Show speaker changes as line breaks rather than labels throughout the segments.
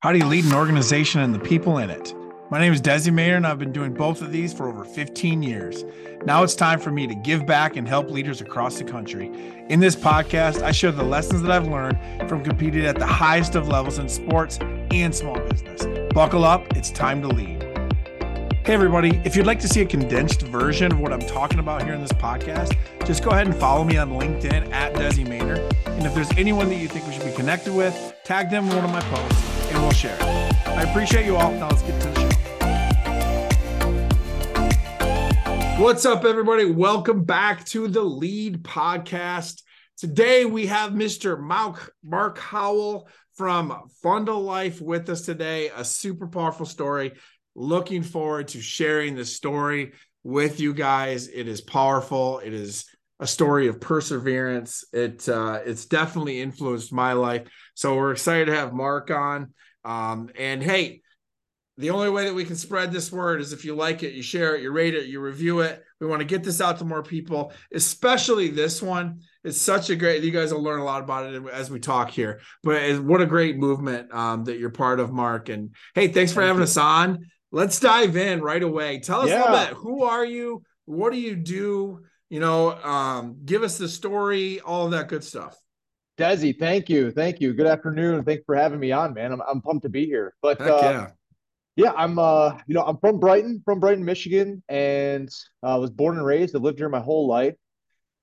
How do you lead an organization and the people in it? My name is Desi Mayer, and I've been doing both of these for over 15 years. Now it's time for me to give back and help leaders across the country. In this podcast, I share the lessons that I've learned from competing at the highest of levels in sports and small business. Buckle up, it's time to lead. Hey, everybody, if you'd like to see a condensed version of what I'm talking about here in this podcast, just go ahead and follow me on LinkedIn at Desi Maynard. And if there's anyone that you think we should be connected with, tag them in one of my posts and we'll share it. I appreciate you all. Now let's get to the show. What's up, everybody? Welcome back to the Lead Podcast. Today we have Mr. Mark, Mark Howell from Fund a Life with us today. A super powerful story. Looking forward to sharing the story with you guys. It is powerful. It is a story of perseverance. It uh, it's definitely influenced my life. So we're excited to have Mark on. Um, and hey, the only way that we can spread this word is if you like it, you share it, you rate it, you review it. We want to get this out to more people, especially this one. It's such a great. You guys will learn a lot about it as we talk here. But what a great movement um, that you're part of, Mark. And hey, thanks for Thank having you. us on let's dive in right away. Tell us yeah. a little bit. Who are you? What do you do? You know, um, give us the story, all of that good stuff.
Desi, thank you, thank you. Good afternoon, thanks for having me on, man. I'm I'm pumped to be here. But uh, yeah, yeah, I'm uh, you know, I'm from Brighton, from Brighton, Michigan, and I uh, was born and raised. I lived here my whole life,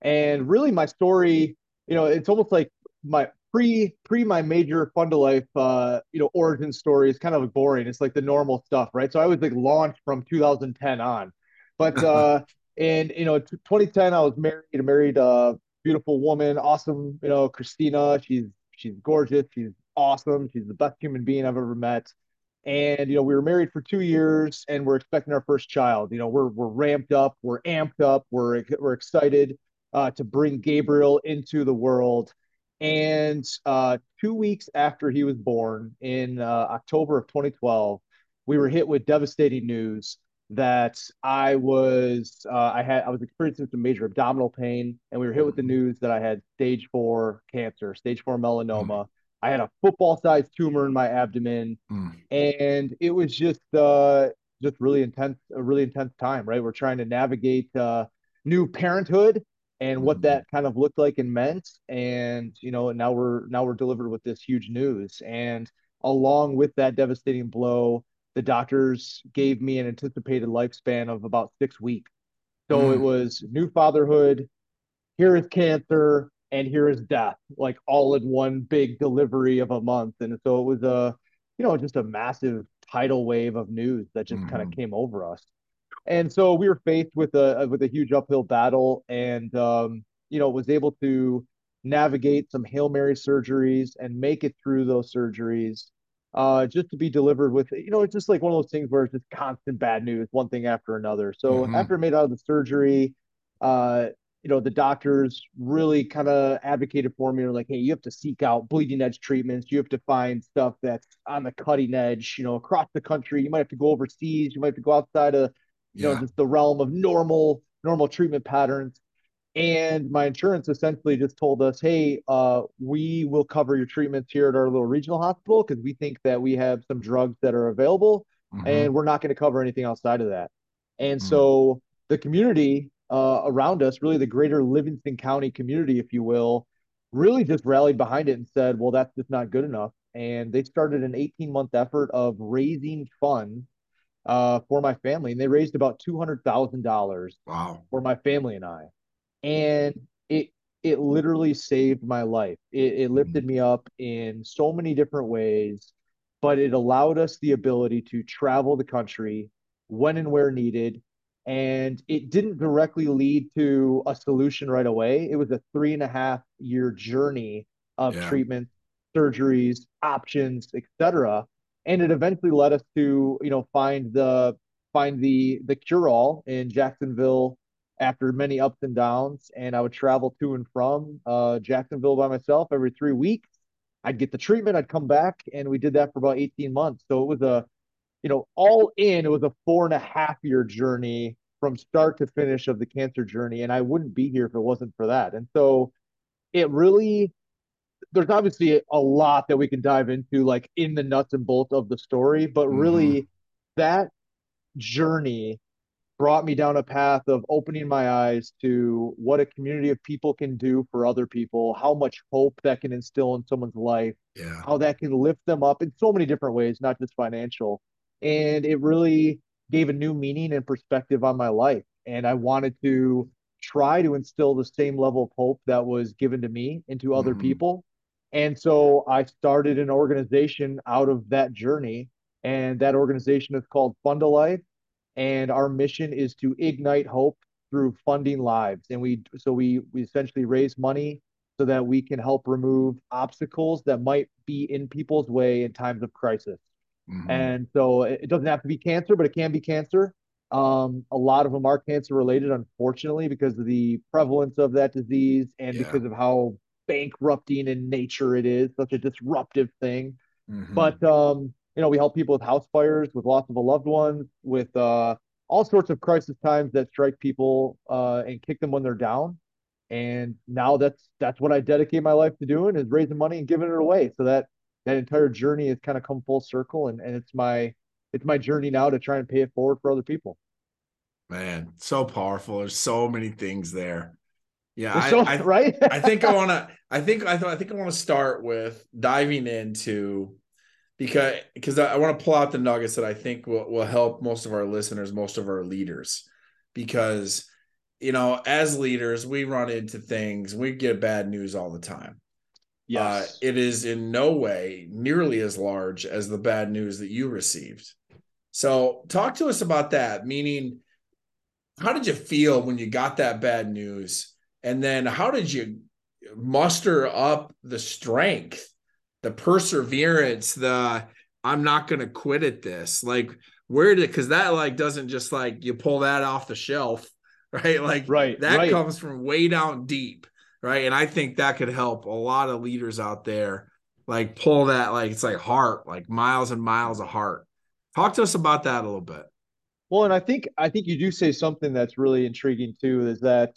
and really, my story, you know, it's almost like my pre pre my major Fund a Life uh you know origin story is kind of boring. It's like the normal stuff, right? So I was like launched from 2010 on, but uh and you know 2010 I was married, married a beautiful woman, awesome, you know Christina. She's she's gorgeous, she's awesome, she's the best human being I've ever met. And you know we were married for two years, and we're expecting our first child. You know we're we're ramped up, we're amped up, we're we're excited uh, to bring Gabriel into the world and uh, two weeks after he was born in uh, October of 2012, we were hit with devastating news that I was uh, I had I was experiencing some major abdominal pain, and we were hit with the mm-hmm. news that I had stage four cancer, stage four melanoma. Mm. I had a football-sized tumor in my abdomen, mm. and it was just uh, just really intense, a really intense time. Right, we're trying to navigate uh, new parenthood and what mm-hmm. that kind of looked like and meant and you know now we're now we're delivered with this huge news and along with that devastating blow the doctors gave me an anticipated lifespan of about six weeks so mm. it was new fatherhood here is cancer and here is death like all in one big delivery of a month and so it was a you know just a massive tidal wave of news that just mm. kind of came over us and so we were faced with a with a huge uphill battle, and um, you know was able to navigate some hail mary surgeries and make it through those surgeries, uh, just to be delivered with you know it's just like one of those things where it's just constant bad news, one thing after another. So mm-hmm. after I made out of the surgery, uh, you know the doctors really kind of advocated for me. They're like, hey, you have to seek out bleeding edge treatments. You have to find stuff that's on the cutting edge. You know, across the country, you might have to go overseas. You might have to go outside of you yeah. know, just the realm of normal normal treatment patterns. And my insurance essentially just told us, hey, uh, we will cover your treatments here at our little regional hospital because we think that we have some drugs that are available mm-hmm. and we're not going to cover anything outside of that. And mm-hmm. so the community uh, around us, really the greater Livingston County community, if you will, really just rallied behind it and said, well, that's just not good enough. And they started an 18 month effort of raising funds uh, for my family, and they raised about two hundred thousand dollars
wow.
for my family and I, and it it literally saved my life. It, it lifted mm-hmm. me up in so many different ways, but it allowed us the ability to travel the country when and where needed. And it didn't directly lead to a solution right away. It was a three and a half year journey of yeah. treatment, surgeries, options, etc and it eventually led us to you know find the find the the cure all in Jacksonville after many ups and downs and I would travel to and from uh, Jacksonville by myself every three weeks. I'd get the treatment I'd come back and we did that for about 18 months. So it was a you know all in it was a four and a half year journey from start to finish of the cancer journey and I wouldn't be here if it wasn't for that. And so it really there's obviously a lot that we can dive into, like in the nuts and bolts of the story, but really mm-hmm. that journey brought me down a path of opening my eyes to what a community of people can do for other people, how much hope that can instill in someone's life,
yeah.
how that can lift them up in so many different ways, not just financial. And it really gave a new meaning and perspective on my life. And I wanted to try to instill the same level of hope that was given to me into other mm-hmm. people. And so I started an organization out of that journey. And that organization is called Fund a Life and our mission is to ignite hope through funding lives and we so we we essentially raise money so that we can help remove obstacles that might be in people's way in times of crisis mm-hmm. and so it doesn't have to be cancer but it can be cancer um, a lot of them are cancer related unfortunately because of the prevalence of that disease and yeah. because of how bankrupting in nature it is such a disruptive thing mm-hmm. but um you know, we help people with house fires, with loss of a loved one, with uh, all sorts of crisis times that strike people uh, and kick them when they're down. And now that's that's what I dedicate my life to doing is raising money and giving it away. So that that entire journey has kind of come full circle, and and it's my it's my journey now to try and pay it forward for other people.
Man, so powerful. There's so many things there. Yeah,
I, so, I, right.
I think I want to. I think I thought. I think I want to start with diving into because because I, I want to pull out the nuggets that I think will, will help most of our listeners, most of our leaders, because you know, as leaders, we run into things, we get bad news all the time. Yes. Uh, it is in no way nearly as large as the bad news that you received. So, talk to us about that. Meaning, how did you feel when you got that bad news? And then, how did you muster up the strength the perseverance, the I'm not going to quit at this. Like where did because that like doesn't just like you pull that off the shelf, right? Like
right,
that
right.
comes from way down deep, right? And I think that could help a lot of leaders out there, like pull that like it's like heart, like miles and miles of heart. Talk to us about that a little bit.
Well, and I think I think you do say something that's really intriguing too. Is that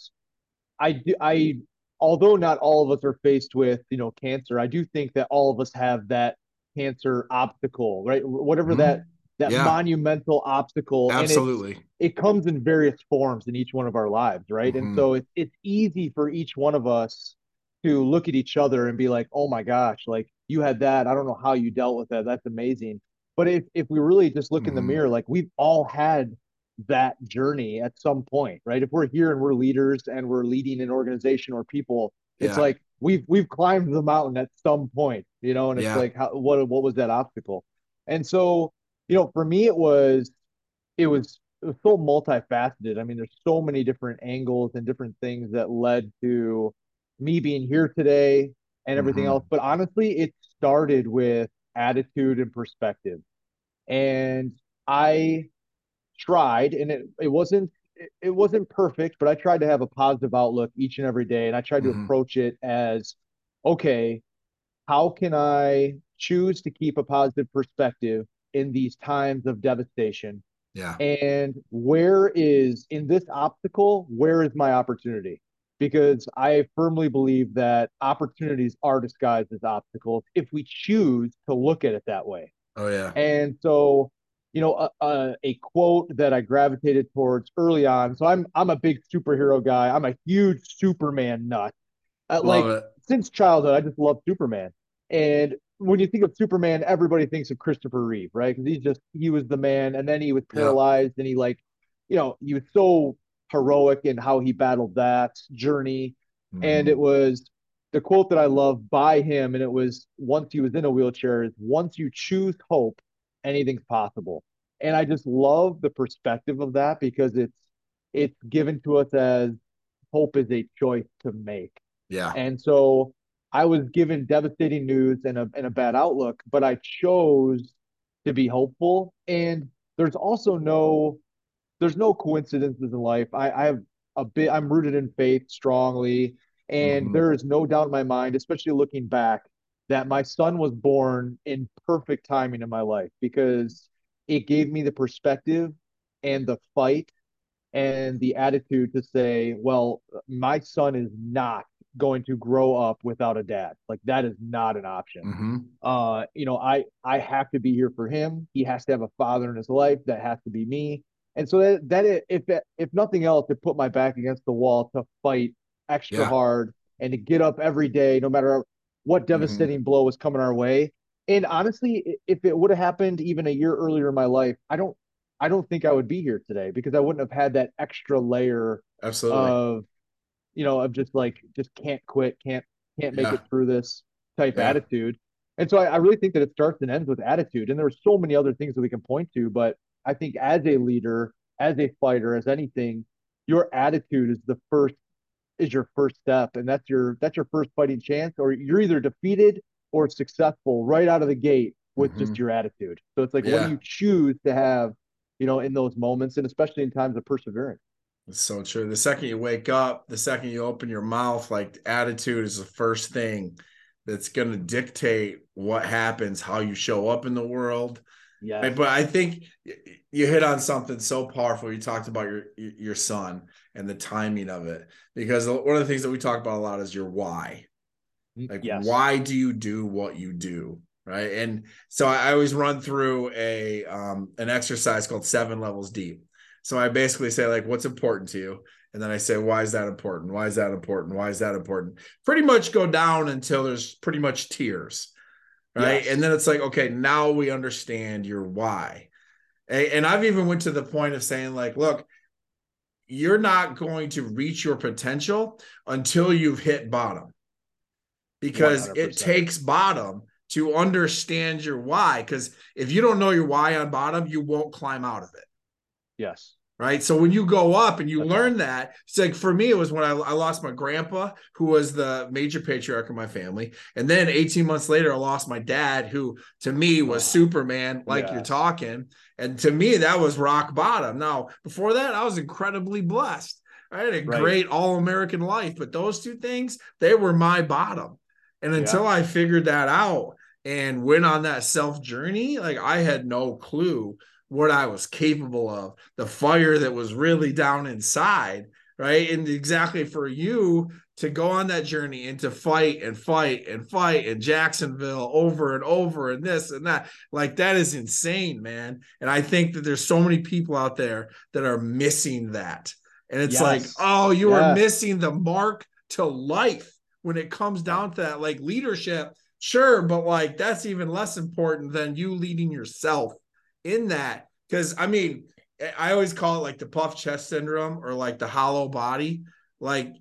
I do I although not all of us are faced with you know cancer i do think that all of us have that cancer obstacle right whatever mm-hmm. that that yeah. monumental obstacle
absolutely
it comes in various forms in each one of our lives right mm-hmm. and so it's, it's easy for each one of us to look at each other and be like oh my gosh like you had that i don't know how you dealt with that that's amazing but if if we really just look mm-hmm. in the mm-hmm. mirror like we've all had that journey at some point, right? If we're here and we're leaders and we're leading an organization or people, it's yeah. like we've we've climbed the mountain at some point, you know, and it's yeah. like how what what was that obstacle? And so, you know, for me it was it was it was so multifaceted. I mean, there's so many different angles and different things that led to me being here today and everything mm-hmm. else. But honestly, it started with attitude and perspective. And I tried, and it, it wasn't it wasn't perfect, but I tried to have a positive outlook each and every day. And I tried to mm-hmm. approach it as okay, how can I choose to keep a positive perspective in these times of devastation?
Yeah.
And where is in this obstacle, where is my opportunity? Because I firmly believe that opportunities are disguised as obstacles if we choose to look at it that way.
Oh, yeah.
And so you know, a, a, a, quote that I gravitated towards early on. So I'm I'm a big superhero guy. I'm a huge Superman nut. Uh, like it. since childhood, I just love Superman. And when you think of Superman, everybody thinks of Christopher Reeve, right? Because he's just he was the man, and then he was paralyzed, yeah. and he like, you know, he was so heroic in how he battled that journey. Mm-hmm. And it was the quote that I love by him, and it was once he was in a wheelchair is once you choose hope, anything's possible. And I just love the perspective of that because it's it's given to us as hope is a choice to make.
Yeah.
And so I was given devastating news and a and a bad outlook, but I chose to be hopeful. And there's also no there's no coincidences in life. I, I have a bit I'm rooted in faith strongly. And mm-hmm. there is no doubt in my mind, especially looking back, that my son was born in perfect timing in my life because it gave me the perspective and the fight and the attitude to say, well, my son is not going to grow up without a dad. Like that is not an option. Mm-hmm. Uh, you know, I I have to be here for him. He has to have a father in his life. That has to be me. And so that, that if if nothing else, it put my back against the wall to fight extra yeah. hard and to get up every day, no matter what mm-hmm. devastating mm-hmm. blow was coming our way. And honestly, if it would have happened even a year earlier in my life, I don't I don't think I would be here today because I wouldn't have had that extra layer
Absolutely.
of you know of just like just can't quit, can't can't make yeah. it through this type yeah. attitude. And so I, I, really think that it starts and ends with attitude. And there are so many other things that we can point to, but I think as a leader, as a fighter, as anything, your attitude is the first is your first step, and that's your that's your first fighting chance. Or you're either defeated or successful right out of the gate with mm-hmm. just your attitude. So it's like yeah. what do you choose to have, you know, in those moments, and especially in times of perseverance.
It's so true. The second you wake up, the second you open your mouth, like attitude is the first thing that's going to dictate what happens, how you show up in the world. Yeah. But I think you hit on something so powerful. You talked about your your son and the timing of it because one of the things that we talk about a lot is your why. Mm, like yes. why do you do what you do? Right. And so I always run through a um an exercise called seven levels deep. So I basically say like what's important to you? And then I say, why is that important? Why is that important? Why is that important? Pretty much go down until there's pretty much tears. Right. Yes. And then it's like, okay, now we understand your why. And I've even went to the point of saying, like, look, you're not going to reach your potential until you've hit bottom because 100%. it takes bottom to understand your why. Because if you don't know your why on bottom, you won't climb out of it.
Yes
right? So when you go up and you okay. learn that, it's like for me, it was when I, I, lost my grandpa, who was the major patriarch of my family, and then 18 months later, I lost my dad, who to me was wow. Superman, like yeah. you're talking, and to me that was rock bottom. Now before that, I was incredibly blessed. I had a right. great all American life, but those two things, they were my bottom. And until yeah. I figured that out and went on that self journey, like I had no clue what I was capable of, the fire that was really down inside, right? And exactly for you to go on that journey and to fight and fight and fight in Jacksonville over and over and this and that, like that is insane, man. And I think that there's so many people out there that are missing that. And it's yes. like, oh, you yes. are missing the mark to life when it comes down to that. Like leadership, sure, but like that's even less important than you leading yourself in that because I mean, I always call it like the puff chest syndrome or like the hollow body. Like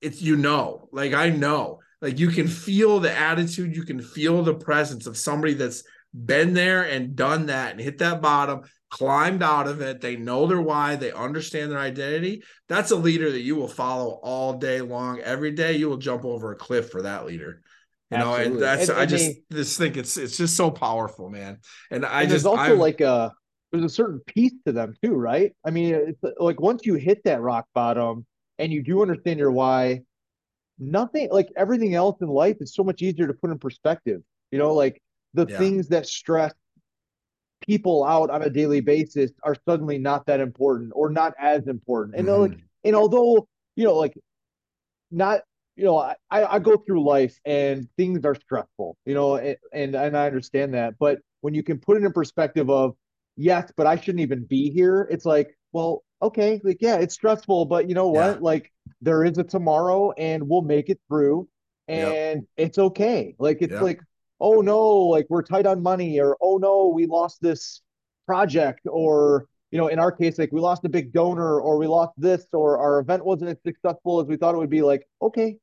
it's you know, like I know, like you can feel the attitude, you can feel the presence of somebody that's been there and done that and hit that bottom, climbed out of it. They know their why, they understand their identity. That's a leader that you will follow all day long. Every day you will jump over a cliff for that leader. You Absolutely. know, and that's and, I and just they, just think it's it's just so powerful, man. And I and just
also I've, like a there's a certain piece to them too, right? I mean, it's like once you hit that rock bottom and you do understand your why, nothing like everything else in life is so much easier to put in perspective. You know, like the yeah. things that stress people out on a daily basis are suddenly not that important or not as important. And mm-hmm. like, and although you know, like, not you know, I, I go through life and things are stressful, you know, and, and and I understand that, but when you can put it in perspective of yes, but I shouldn't even be here. It's like, well, okay, like yeah, it's stressful, but you know what? Yeah. Like there is a tomorrow and we'll make it through and yep. it's okay. Like it's yep. like, oh no, like we're tight on money or oh no, we lost this project or you know, in our case, like we lost a big donor or we lost this or our event wasn't as successful as we thought it would be. Like, okay,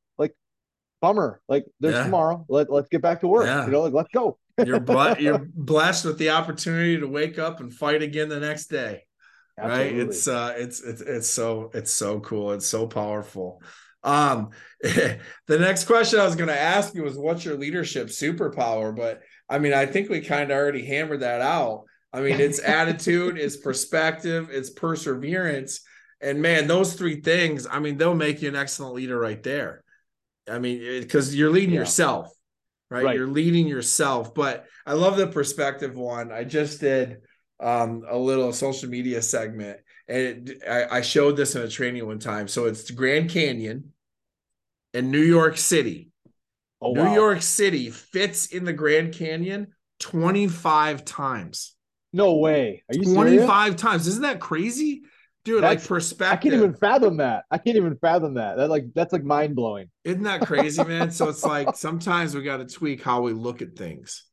bummer. Like there's yeah. tomorrow. Let, let's get back to work. Yeah. You know, like let's go
you're ble- you're blessed with the opportunity to wake up and fight again the next day. Absolutely. Right? It's uh it's it's it's so it's so cool. It's so powerful. Um the next question I was going to ask you was what's your leadership superpower, but I mean, I think we kind of already hammered that out. I mean, it's attitude, it's perspective, it's perseverance. And man, those three things, I mean, they'll make you an excellent leader right there. I mean, because you're leading yeah. yourself right? right? You're leading yourself. But I love the perspective one. I just did um, a little social media segment, and it, I, I, showed this in a training one time. So it's Grand Canyon, and New York City.
Oh,
New
wow.
York City fits in the Grand Canyon 25 times.
No way. Are you
25
serious?
times. Isn't that crazy? Dude,
That's-
like perspective.
I can't even fathom that. I can't even fathom that. That like that's like mind blowing.
Isn't that crazy, man? so it's like sometimes we got to tweak how we look at things.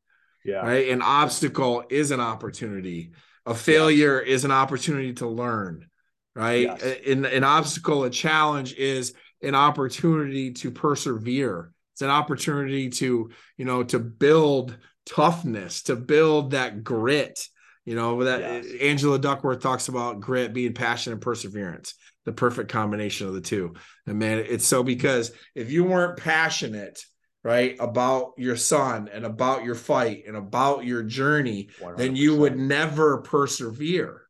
Yeah.
Right. An obstacle is an opportunity. A failure is an opportunity to learn. Right.
Yes.
An, an obstacle, a challenge is an opportunity to persevere. It's an opportunity to, you know, to build toughness, to build that grit. You know, that
Yes.
Angela Duckworth talks about grit being passion and perseverance, the perfect combination of the two. And man, it's so because if you weren't passionate, right, about your son and about your fight and about your journey, then you would never persevere.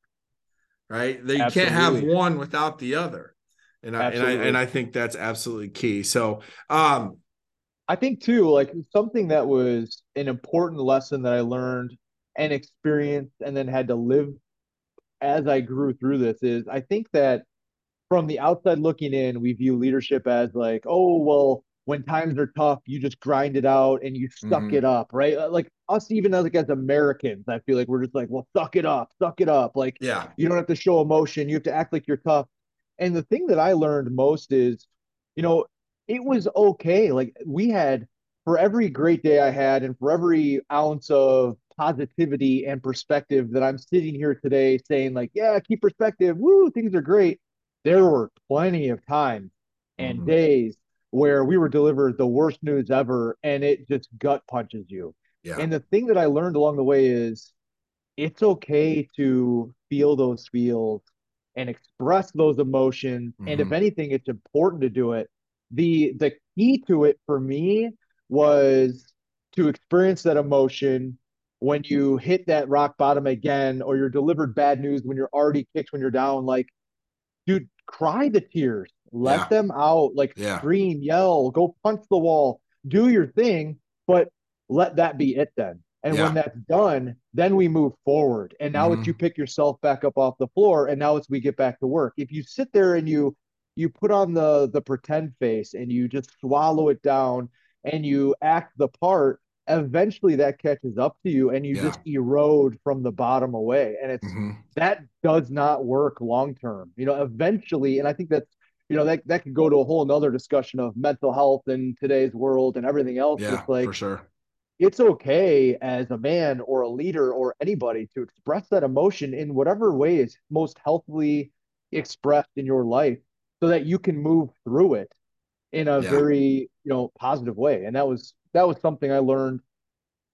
Right. That you can't have one without the other. And I, and I and I think that's absolutely key. So um
I think too, like something that was an important lesson that I learned and experienced and then had to live as I grew through this is I think that from the outside looking in, we view leadership as like, oh, well, when times are tough, you just grind it out and you suck
Mhm.
it up, right? Uh, Like us, even as like as Americans, I feel like we're just like, well, suck it up, suck it up. Like
yeah.
you don't have to show emotion. You have to act like you're tough. And the thing that I learned most is, you know, it was okay. Like we had for every great day I had and for every ounce of positivity and perspective that I'm sitting here today saying, like, yeah, keep perspective. Woo, things are great. There were plenty of times and
Mhm.
days where we were delivered the worst news ever and it just gut punches you.
Yeah.
And the thing that I learned along the way is it's okay to feel those feels and express those emotions. And if
Mhm.
anything, it's important to do it. The the key to it for me was to experience that emotion when you hit that rock bottom again, or you're delivered bad news when you're already kicked when you're down. Like, dude, cry the tears, let
Yeah.
them out, like
Yeah.
scream, yell, go punch the wall, do your thing, but let that be it then. And
Yeah.
when that's done, then we move forward. And now
Mhm.
it's you pick yourself back up off the floor, and now it's we get back to work. If you sit there and you you put on the the pretend face and you just swallow it down and you act the part, eventually that catches up to you and you
Yeah.
just erode from the bottom away. And it's
Mhm.
that does not work long term. You know, eventually, and I think that's you know that that could go to a whole nother discussion of mental health in today's world and everything else.
Yeah,
it's like
for sure.
it's okay as a man or a leader or anybody to express that emotion in whatever way is most healthily expressed in your life so that you can move through it in a
Yeah.
very you know positive way and that was that was something i learned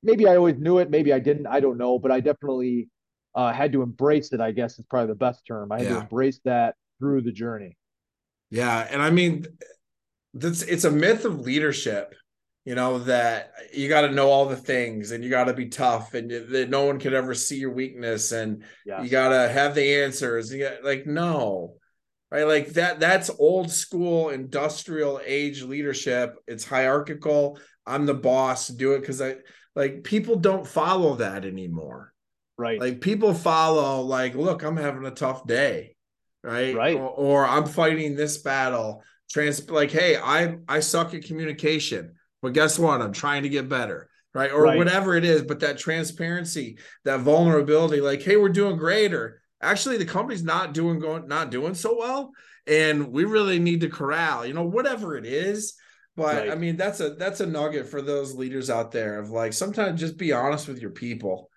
maybe i always knew it maybe i didn't i don't know but i definitely uh, had to embrace it i guess is probably the best term i had to embrace that through the journey
Yeah, and I mean, that's it's a myth of leadership, you know, that you got to know all the things and you got to be tough and you- that no one could ever see your weakness and
yeah
you got to have the answers. You got, like no, right? Like that. That's old school industrial age leadership. It's hierarchical. I'm the boss. Do it because I like people don't follow that anymore.
right
Like people follow like, look, I'm having a tough day, right?
Right.
Or, or I'm fighting this battle. Trans like, hey, I I suck at communication, but guess what? I'm trying to get better, right? Or
Right.
whatever it is. But that transparency, that vulnerability, like, hey, we're doing great, or actually the company's not doing going not doing so well, and we really need to corral, you know, whatever it is. But
Right.
I mean, that's a that's a nugget for those leaders out there of like sometimes just be honest with your people.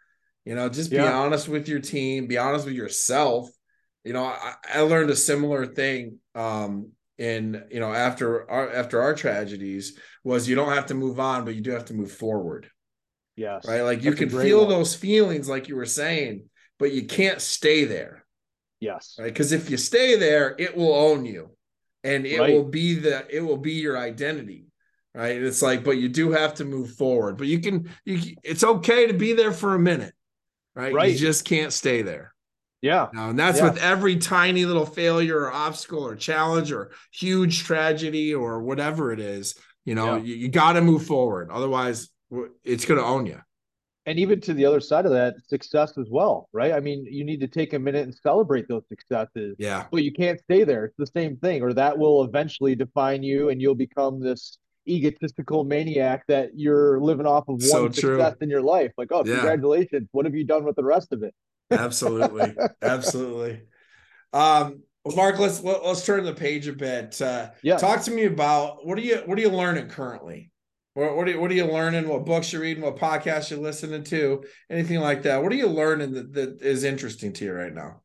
You know, just be
Yeah.
honest with your team, be honest with yourself. You know, I, I learned a similar thing um in you know after our after our tragedies was you don't have to move on, but you do have to move forward.
yes
Right. Like you
That's
can feel
one.
those feelings, like you were saying, but you can't stay there.
yes
Right. Because if you stay there, it will own you. And it
Right.
will be the it will be your identity. Right. It's like, but you do have to move forward. But you can you it's okay to be there for a minute. Right. You
Right.
just can't stay there.
yeah
Now, and that's
Yeah.
with every tiny little failure or obstacle or challenge or huge tragedy or whatever it is. You know,
Yeah.
you, you got to move forward. Otherwise, it's going to own you.
And even to the other side of that, success as well, right? I mean, you need to take a minute and celebrate those successes.
Yeah.
But you can't stay there. It's the same thing, or that will eventually define you and you'll become this egotistical maniac that you're living off of one so success in your life. Like, oh, yeah. congratulations. What have you done with the rest of it?
Absolutely. Absolutely. Um, well, Mark, let's let, us let us turn the page a bit. Uh, yeah. Talk to me about what are you what are you learning currently? What, what, are you, what are you learning? What books you're reading? What podcasts you're listening to? Anything like that? What are you learning that, that is interesting to you right now?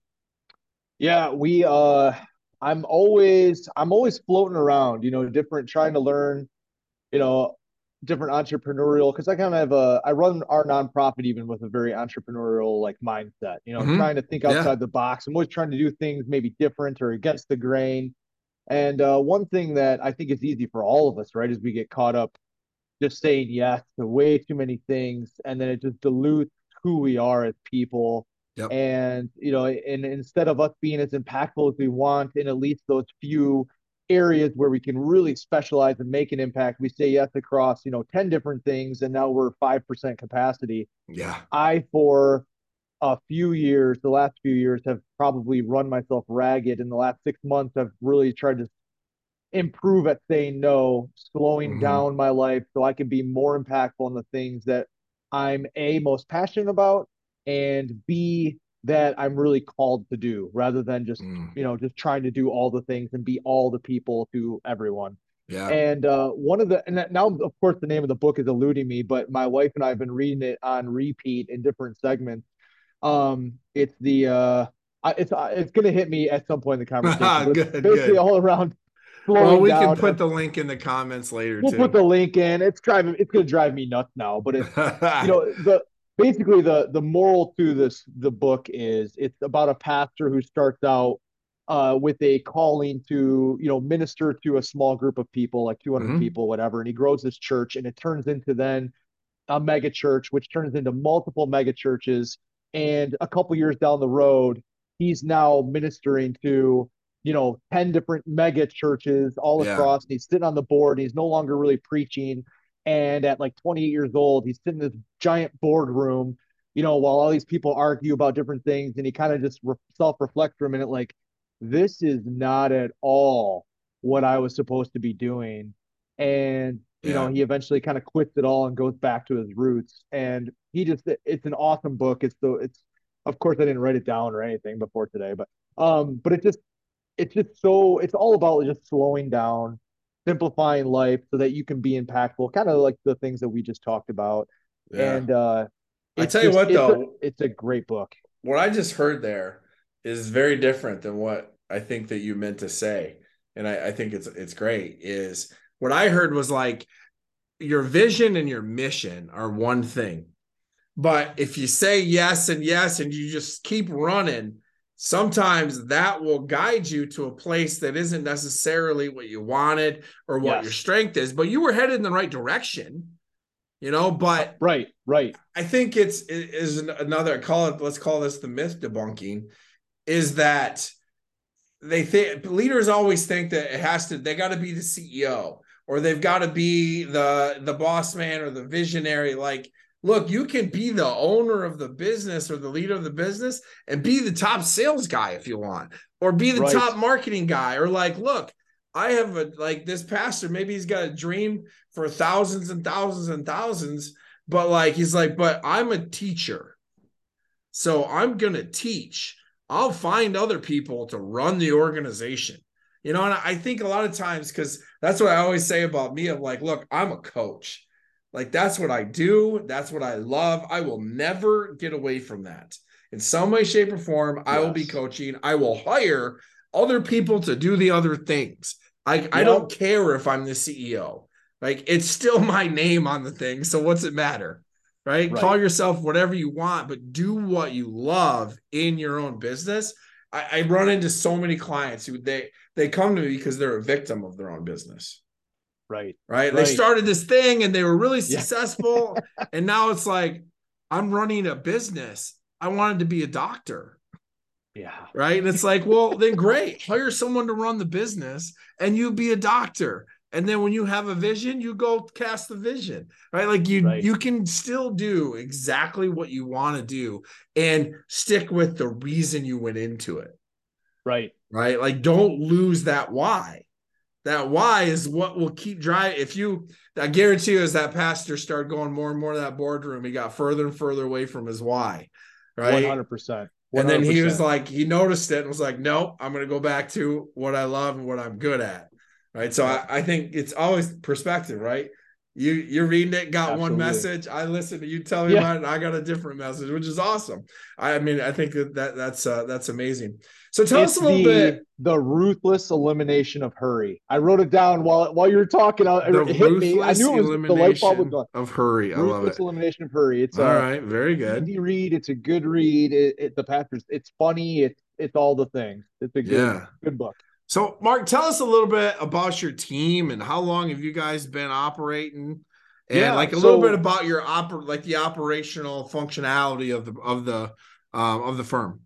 Yeah, we uh I'm always I'm always floating around, you know, different trying to learn, you know, different entrepreneurial because I kind of have a I run our nonprofit even with a very entrepreneurial like mindset, you know, mm-hmm. trying to think outside yeah. the box. I'm always trying to do things maybe different or against the grain. And uh, one thing that I think is easy for all of us, right, is we get caught up just saying yes to way too many things, and then it just dilutes who we are as people. Yep. And you know, and instead of us being as impactful as we want in at least those few areas where we can really specialize and make an impact, we say yes across you know ten different things, and now we're five percent capacity.
Yeah,
I for a few years, the last few years, have probably run myself ragged. In the last six months, I've really tried to improve at saying no, slowing mm-hmm. down my life so I can be more impactful in the things that I'm a most passionate about and b that I'm really called to do rather than just mm. you know just trying to do all the things and be all the people to everyone.
Yeah.
And uh, one of the and now of course the name of the book is eluding me, but my wife and I have been reading it on repeat in different segments. Um, it's the uh, it's uh, it's gonna hit me at some point in the conversation. good, basically good. all around
well, we can put the link in the comments later.
We'll
too.
put the link in. It's driving. It's going to drive me nuts now. But it's you know the basically the the moral to this the book is it's about a pastor who starts out uh, with a calling to you know minister to a small group of people like 200 mm-hmm. people whatever and he grows this church and it turns into then a mega church which turns into multiple mega churches and a couple years down the road he's now ministering to you know 10 different mega churches all yeah. across and he's sitting on the board he's no longer really preaching and at like 28 years old he's sitting in this giant boardroom you know while all these people argue about different things and he kind of just re- self-reflects for a minute like this is not at all what i was supposed to be doing and you yeah. know he eventually kind of quits it all and goes back to his roots and he just it's an awesome book it's the it's of course i didn't write it down or anything before today but um but it just it's just so it's all about just slowing down simplifying life so that you can be impactful kind of like the things that we just talked about. Yeah. and uh
i tell you what though
a, it's a great book.
What i just heard there is very different than what i think that you meant to say. And i, I think it's it's great is what i heard was like your vision and your mission are one thing. But if you say yes and yes and you just keep running sometimes that will guide you to a place that isn't necessarily what you wanted or what yes. your strength is, but you were headed in the right direction, you know. But
right, right.
I think it's it is another call it. Let's call this the myth debunking. Is that they think leaders always think that it has to they got to be the CEO or they've got to be the the boss man or the visionary like look, you can be the owner of the business or the leader of the business and be the top sales guy if you want, or be the right. top marketing guy, or like, look, I have a like this pastor, maybe he's got a dream for thousands and thousands and thousands, but like he's like, but I'm a teacher. So I'm gonna teach. I'll find other people to run the organization. You know, and I think a lot of times, because that's what I always say about me, of like, look, I'm a coach. Like that's what I do. That's what I love. I will never get away from that. In some way, shape, or form, yes. I will be coaching. I will hire other people to do the other things. I, yep. I don't care if I'm the CEO. Like it's still my name on the thing. So what's it matter? Right? right? Call yourself whatever you want, but do what you love in your own business. I, I run into so many clients who they they come to me because they're a victim of their own business.
Right.
Right. They started this thing and they were really successful. Yeah. and now it's like, I'm running a business. I wanted to be a doctor.
Yeah.
Right. And it's like, well, then great. Hire someone to run the business and you be a doctor. and then when you have a vision you go cast the vision right like you right. you can still do exactly what you want to do and stick with the reason you went into it
right
right like don't lose that why that why is what will keep driving if you i guarantee you as that pastor started going more and more to that boardroom he got further and further away from his why right
100%
and then he was like, he noticed it and was like, nope, I'm going to go back to what I love and what I'm good at. Right. So I, I think it's always perspective, right? You you're reading it, got Absolutely. one message. I listened to you tell me yeah. about it, I got a different message, which is awesome. I mean, I think that, that that's uh, that's amazing. So tell it's us a little
the,
bit
the ruthless elimination of hurry. I wrote it down while while you were talking. The it hit me. I knew it was the light bulb was going.
of hurry. I love it.
elimination of hurry. It's
all a, right. Very good.
Easy read. It's a good read. It, it, the Packers. It's funny. It's it's all the things. It's a good yeah. good book.
So, Mark, tell us a little bit about your team and how long have you guys been operating? And yeah, like a so, little bit about your oper like the operational functionality of the of the um, of the firm.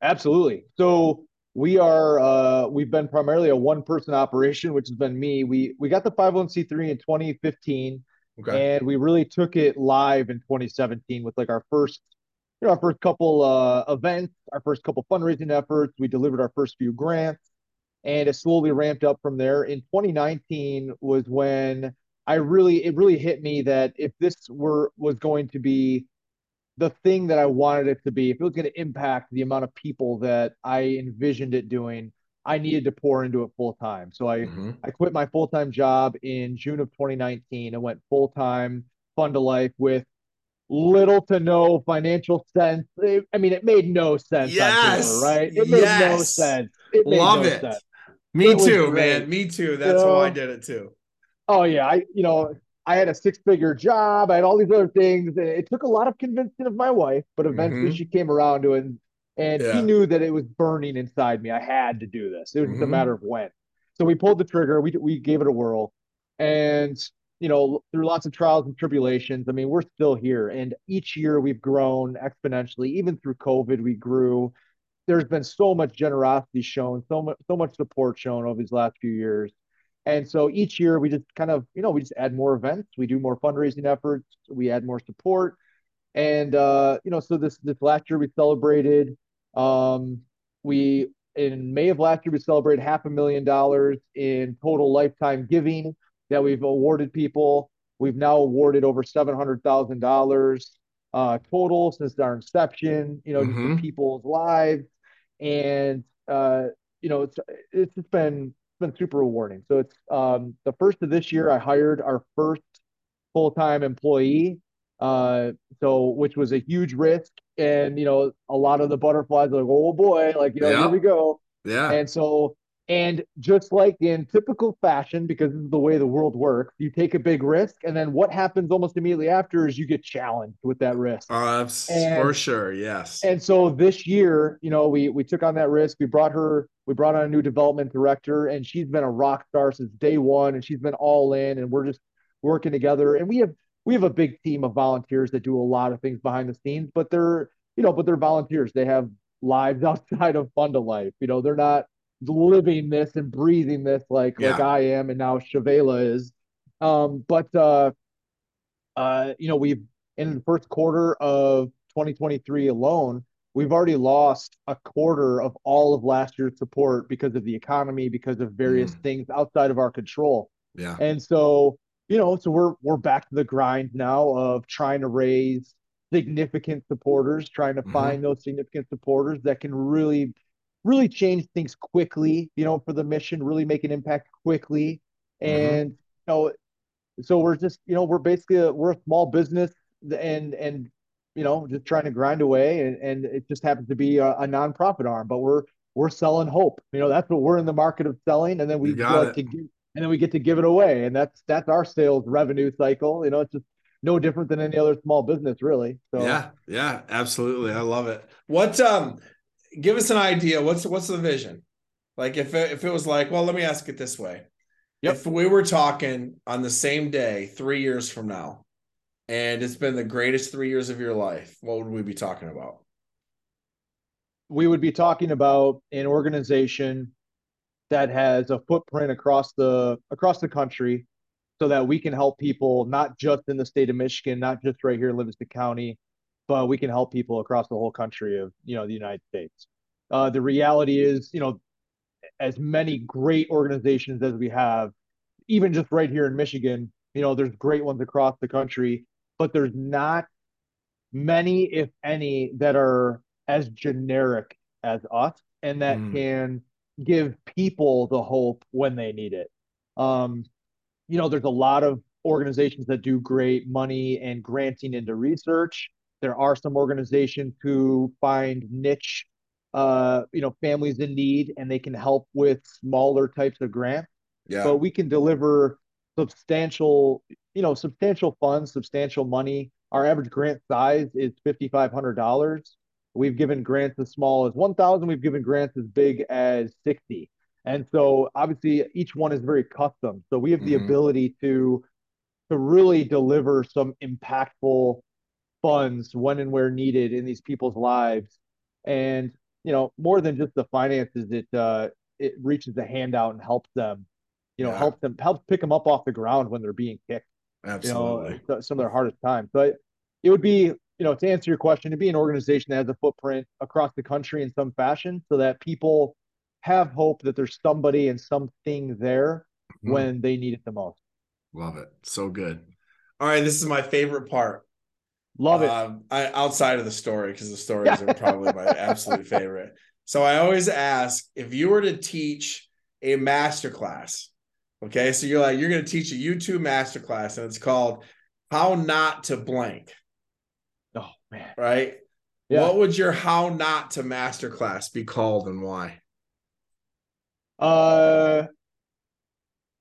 Absolutely. So we are uh, we've been primarily a one person operation, which has been me. We we got the 501c3 in 2015, okay. and we really took it live in 2017 with like our first you know our first couple uh, events, our first couple fundraising efforts. We delivered our first few grants and it slowly ramped up from there. In 2019 was when I really it really hit me that if this were was going to be the thing that I wanted it to be, if it was going to impact the amount of people that I envisioned it doing, I needed to pour into it full time. So I mm-hmm. I quit my full time job in June of 2019 and went full time Fund a Life with little to no financial sense. I mean, it made no sense.
Yes,
right? It made yes. no sense. It
Love no it. Sense. Me it too, man. Me too. That's you know, I did it too.
Oh yeah, I you know I had a six figure job. I had all these other things. It took a lot of convincing of my wife, but eventually mm-hmm. she came around to it, and, and yeah. she knew that it was burning inside me. I had to do this. It was mm-hmm. a matter of when. So we pulled the trigger. We we gave it a whirl, and you know through lots of trials and tribulations. I mean, we're still here, and each year we've grown exponentially. Even through COVID, we grew there's been so much generosity shown, so much so much support shown over these last few years. And so each year we just kind of, you know, we just add more events, we do more fundraising efforts, we add more support. And uh, you know, so this this last year we celebrated um we in May of last year we celebrated half a million dollars in total lifetime giving that we've awarded people. We've now awarded over seven hundred thousand dollars uh, total since our inception. You know, mm-hmm. people's lives and uh, you know, it's it's just been it's been super rewarding. So it's um, the first of this year. I hired our first full time employee, uh, so which was a huge risk, and you know, a lot of the butterflies are like, oh boy, like you know, yeah. here we go.
Yeah.
And so and just like in typical fashion, because this is the way the world works, you take a big risk, and then what happens almost immediately after is you get challenged with that risk.
Uh, and, for sure, yes.
And so this year, you know, we we took on that risk. We brought her, we brought on a new development director, and she's been a rock star since day one, and she's been all in, and we're just working together. And we have we have a big team of volunteers that do a lot of things behind the scenes, but they're you know, but they're volunteers. They have lives outside of Fund a Life. You know, they're not living this and breathing this like yeah. like I am and now Shavela is. Um, but uh, uh, you know, we've in the first quarter of 2023 alone, we've already lost a quarter of all of last year's support because of the economy, because of various mm. things outside of our control.
Yeah.
And so, you know, so we're we're back to the grind now of trying to raise significant supporters, trying to mm-hmm. find those significant supporters that can really really change things quickly, you know, for the mission, really make an impact quickly. Mm-hmm. And, mm-hmm. you know, so we're just, you know, we're basically, a, we're a small business and, and, you know, just trying to grind away and, and it just happens to be a, a nonprofit arm, but we're, we're selling hope. You know, that's what we're in the market of selling. And then we like to give, and then we get to give it away. And that's, that's our sales revenue cycle. You know, it's just, no different than any other small business really so
yeah yeah absolutely i love it what um give us an idea. What's what's the vision? Like if it, if it was like, well, let me ask it this way. Yep. If we were talking on the same day three years from now, and it's been the greatest three years of your life, what would we be talking about?
We would be talking about an organization that has a footprint across the across the country so that we can help people not just in the state of Michigan, not just right here in Livingston County, but we can help people across the whole country of you know the United States. Uh, the reality is, you know, as many great organizations as we have, even just right here in Michigan, you know, there's great ones across the country, but there's not many, if any, that are as generic as us and that mm. can give people the hope when they need it. Um, you know, there's a lot of organizations that do great money and granting into research. There are some organizations who find niche, uh, you know, families in need, and they can help with smaller types of grants. Yeah. But we can deliver substantial, you know, substantial funds, substantial money. Our average grant size is fifty five hundred dollars. We've given grants as small as one thousand. We've given grants as big as sixty. And so obviously each one is very custom. So we have the mm-hmm. ability to to really deliver some impactful funds when and where needed in these people's lives. And you know, more than just the finances, it uh, it reaches a handout and helps them, you know, yeah. helps them helps pick them up off the ground when they're being kicked.
Absolutely,
you know, some of their hardest times. But it would be, you know, to answer your question, to be an organization that has a footprint across the country in some fashion, so that people have hope that there's somebody and something there mm-hmm. when they need it the most.
Love it. So good. All right, this is my favorite part.
Love it. Um,
I, outside of the story, because the stories are probably my absolute favorite. So I always ask if you were to teach a master class, okay? So you're like, you're going to teach a YouTube master class, and it's called How Not to Blank.
Oh, man.
Right? Yeah. What would your How Not to Master class be called and why?
Uh,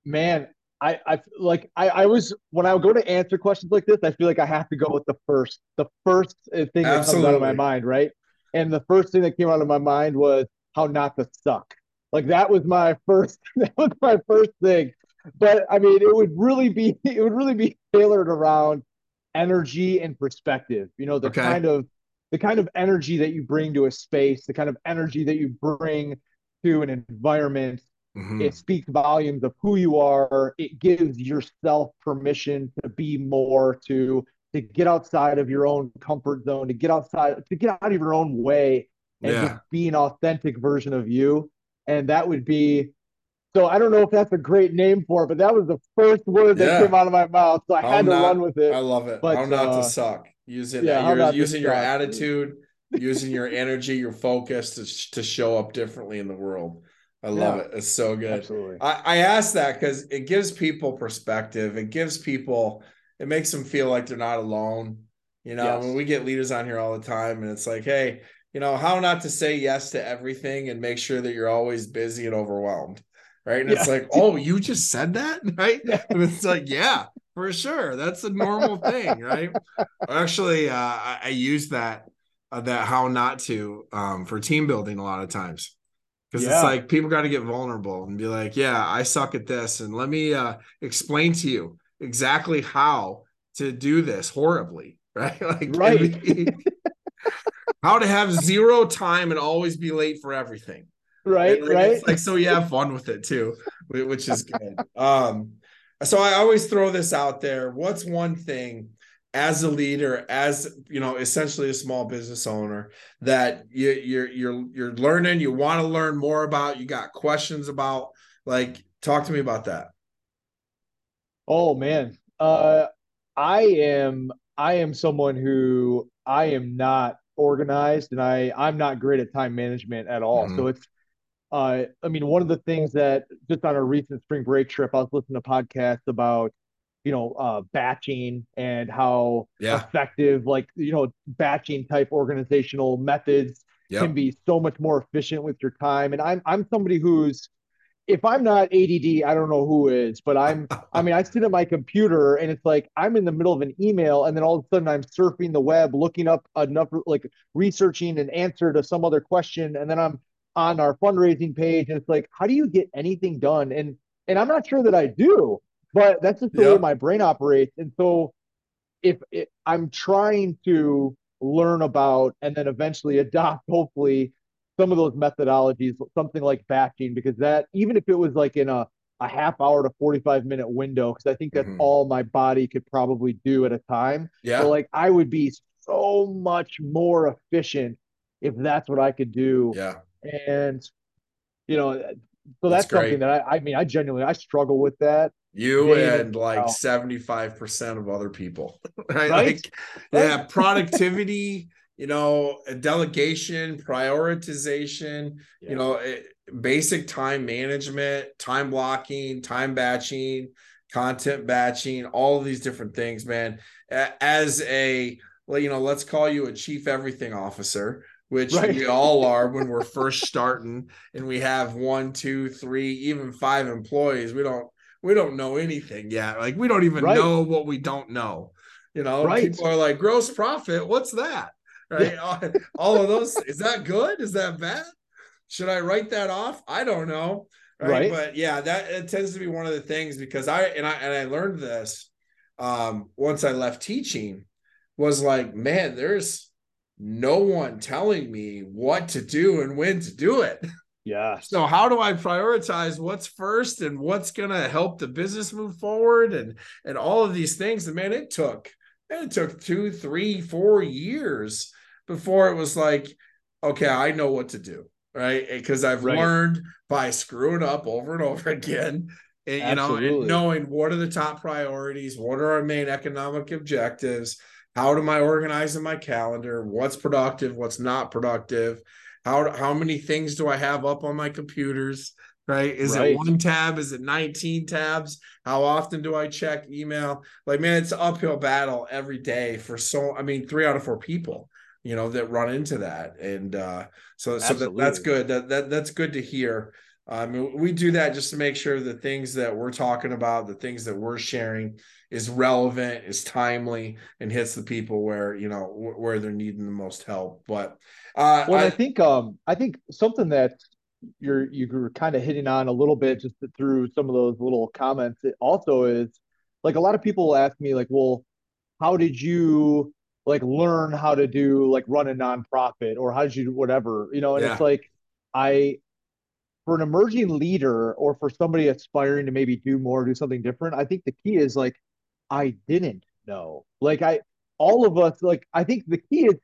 man, I, I like I, I was when I go to answer questions like this, I feel like I have to go with the first, the first uh, thing that Absolutely. comes out of my mind, right? And the first thing that came out of my mind was how not to suck. Like that was my first, that was my first thing. But I mean, it would really be, it would really be tailored around energy and perspective. You know, the okay. kind of the kind of energy that you bring to a space, the kind of energy that you bring to an environment Mm-hmm. It speaks volumes of who you are. It gives yourself permission to be more, to to get outside of your own comfort zone, to get outside, to get out of your own way, and yeah. just be an authentic version of you. And that would be. So I don't know if that's a great name for it, but that was the first word that yeah. came out of my mouth. So I How had to run with it.
I love it. But, How not uh, to suck. Using yeah, you're using your attitude, using your energy, your focus to, to show up differently in the world. I love yeah, it. It's so good. Absolutely. I, I ask that because it gives people perspective. It gives people, it makes them feel like they're not alone. You know, yes. when we get leaders on here all the time, and it's like, hey, you know, how not to say yes to everything and make sure that you're always busy and overwhelmed. Right. And yeah. it's like, oh, you just said that. Right. And it's like, yeah, for sure. That's a normal thing. Right. Actually, uh, I, I use that, uh, that how not to um, for team building a lot of times because yeah. it's like people got to get vulnerable and be like yeah i suck at this and let me uh, explain to you exactly how to do this horribly right? Like
right.
how to have zero time and always be late for everything.
Right
like,
right.
like so you have fun with it too which is good. Um so i always throw this out there. What's one thing as a leader as you know essentially a small business owner that you, you're you're you're learning you want to learn more about you got questions about like talk to me about that.
Oh man. Uh i am i am someone who i am not organized and i i'm not great at time management at all. Mm-hmm. so it's uh i mean one of the things that just on a recent spring break trip i was listening to podcasts about you know uh, batching and how yeah. effective like you know batching type organizational methods yep. can be so much more efficient with your time and i'm i'm somebody who's if i'm not add i don't know who is but i'm i mean i sit at my computer and it's like i'm in the middle of an email and then all of a sudden i'm surfing the web looking up enough like researching an answer to some other question and then i'm on our fundraising page and it's like how do you get anything done and and i'm not sure that i do but that's just the way my brain operates. And so if it, I'm trying to learn about and then eventually adopt, hopefully, some of those methodologies, something like batching, because that even if it was like in a a half hour to 45 minute window, because I think that's mm-hmm. all my body could probably do at a time.
Yeah.
Like I would be so much more efficient if that's what I could do.
Yeah.
And you know, so that's, that's something that I, I mean, I genuinely I struggle with that.
You and like 75% of other people. Right? right? Like yeah, productivity, you know, delegation, prioritization, yeah. you know, eh, basic time management, time blocking, time batching, content batching, all of these different things, man. As a well, you know, let's call you a chief everything officer, which right. we all are when we're first starting and we have one, two, three, even five employees. We don't we don't know anything yet. Like we don't even right. know what we don't know. You know, right. people are like gross profit. What's that? Right. Yeah. all of those. Is that good? Is that bad? Should I write that off? I don't know. Right? right. But yeah, that it tends to be one of the things because I and I and I learned this um once I left teaching was like, man, there's no one telling me what to do and when to do it.
Yeah.
So how do I prioritize what's first and what's gonna help the business move forward and and all of these things? And man, it took it took two, three, four years before it was like, okay, I know what to do, right? Because I've right. learned by screwing up over and over again. And, you know, and knowing what are the top priorities, what are our main economic objectives, how am I organizing my calendar, what's productive, what's not productive, how how many things do I have up on my computers? Right? Is right. it one tab? Is it 19 tabs? How often do I check email? Like, man, it's an uphill battle every day for so I mean, three out of four people, you know, that run into that. And uh so so that, that's good. That that that's good to hear. I Um, we do that just to make sure the things that we're talking about, the things that we're sharing, is relevant, is timely, and hits the people where you know where they're needing the most help. But
uh, well, I, I think um, I think something that you're you're kind of hitting on a little bit just through some of those little comments. It also is like a lot of people ask me like, well, how did you like learn how to do like run a nonprofit or how did you do whatever you know? And yeah. it's like I for an emerging leader or for somebody aspiring to maybe do more, do something different, I think the key is like I didn't know. Like I all of us like I think the key is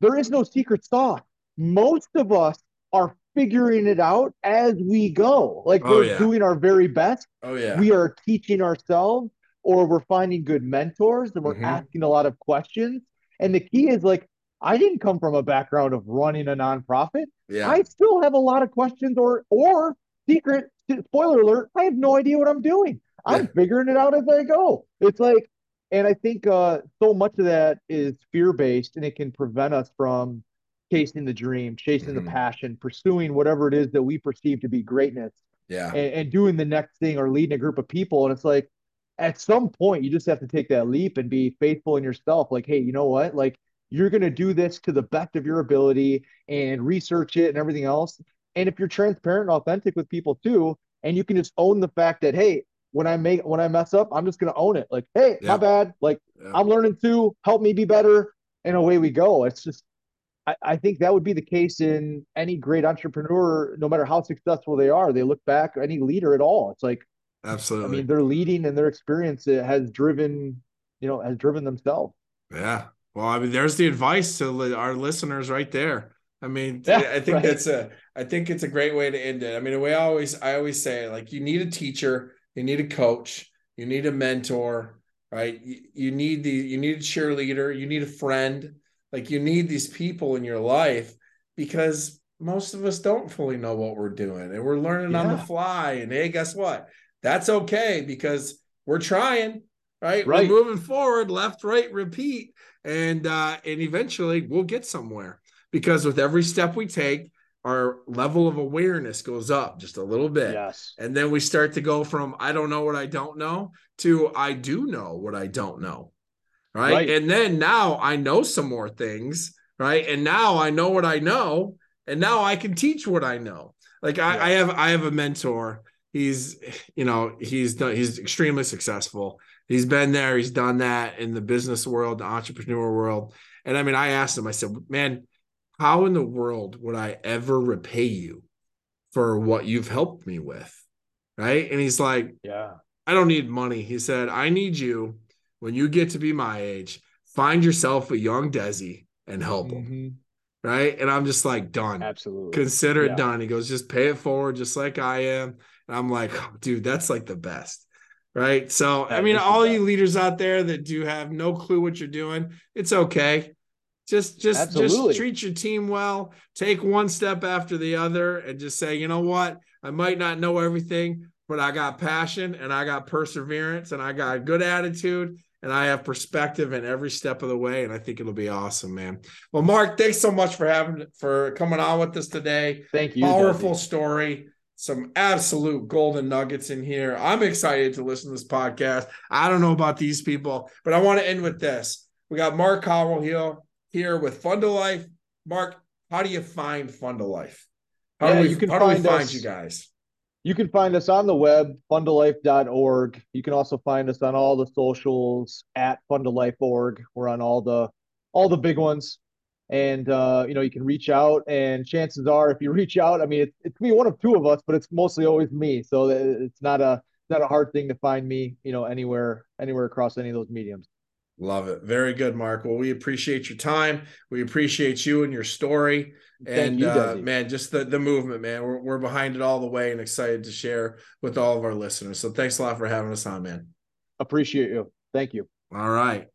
there is no secret sauce. Most of us are figuring it out as we go. Like oh, we're yeah. doing our very best.
Oh yeah.
We are teaching ourselves or we're finding good mentors and we're mm-hmm. asking a lot of questions. And the key is like I didn't come from a background of running a nonprofit.
Yeah.
I still have a lot of questions or or secret spoiler alert, I have no idea what I'm doing. I'm figuring it out as I go. It's like, and I think uh, so much of that is fear based, and it can prevent us from chasing the dream, chasing mm-hmm. the passion, pursuing whatever it is that we perceive to be greatness.
Yeah,
and, and doing the next thing or leading a group of people. And it's like, at some point, you just have to take that leap and be faithful in yourself. Like, hey, you know what? Like, you're going to do this to the best of your ability and research it and everything else. And if you're transparent and authentic with people too, and you can just own the fact that, hey, when I make when I mess up, I'm just gonna own it. Like, hey, yeah. my bad. Like yeah. I'm learning too. Help me be better. And away we go. It's just I, I think that would be the case in any great entrepreneur, no matter how successful they are. They look back, any leader at all. It's like
absolutely.
I mean, they're leading and their experience has driven, you know, has driven themselves.
Yeah. Well, I mean, there's the advice to our listeners right there. I mean, yeah, I think right. that's a I think it's a great way to end it. I mean, the way I always I always say, like, you need a teacher you need a coach, you need a mentor, right? You, you need the you need a cheerleader, you need a friend. Like you need these people in your life because most of us don't fully know what we're doing and we're learning yeah. on the fly. And hey, guess what? That's okay because we're trying, right? right? We're moving forward, left, right, repeat. And uh, and eventually we'll get somewhere because with every step we take, our level of awareness goes up just a little bit.
Yes.
And then we start to go from I don't know what I don't know to I do know what I don't know. Right? right. And then now I know some more things. Right. And now I know what I know. And now I can teach what I know. Like I, yeah. I have I have a mentor. He's, you know, he's done he's extremely successful. He's been there, he's done that in the business world, the entrepreneur world. And I mean, I asked him, I said, man, how in the world would I ever repay you for what you've helped me with? Right. And he's like,
Yeah,
I don't need money. He said, I need you when you get to be my age, find yourself a young Desi and help him. Mm-hmm. Right. And I'm just like, done.
Absolutely.
Consider yeah. it done. He goes, just pay it forward, just like I am. And I'm like, oh, dude, that's like the best. Right. So, that I mean, all you leaders out there that do have no clue what you're doing, it's okay. Just, just, Absolutely. just treat your team well. Take one step after the other, and just say, you know what, I might not know everything, but I got passion and I got perseverance and I got a good attitude and I have perspective in every step of the way. And I think it'll be awesome, man. Well, Mark, thanks so much for having for coming on with us today.
Thank you.
Powerful story. Some absolute golden nuggets in here. I'm excited to listen to this podcast. I don't know about these people, but I want to end with this. We got Mark Howell here, with Fund a Life. Mark, how do you find Fund a Life? How yeah, do we, you can how find, do we find us, you guys?
You can find us on the web, fundalife.org. You can also find us on all the socials at fundalife.org. We're on all the all the big ones. And uh, you know, you can reach out and chances are if you reach out, I mean it's it's me one of two of us, but it's mostly always me. So it's not a not a hard thing to find me, you know, anywhere anywhere across any of those mediums.
Love it. Very good, Mark. Well, we appreciate your time. We appreciate you and your story. and you, uh, man, just the the movement, man. We're we're behind it all the way and excited to share with all of our listeners. So thanks a lot for having us on, man.
Appreciate you. Thank you.
All right.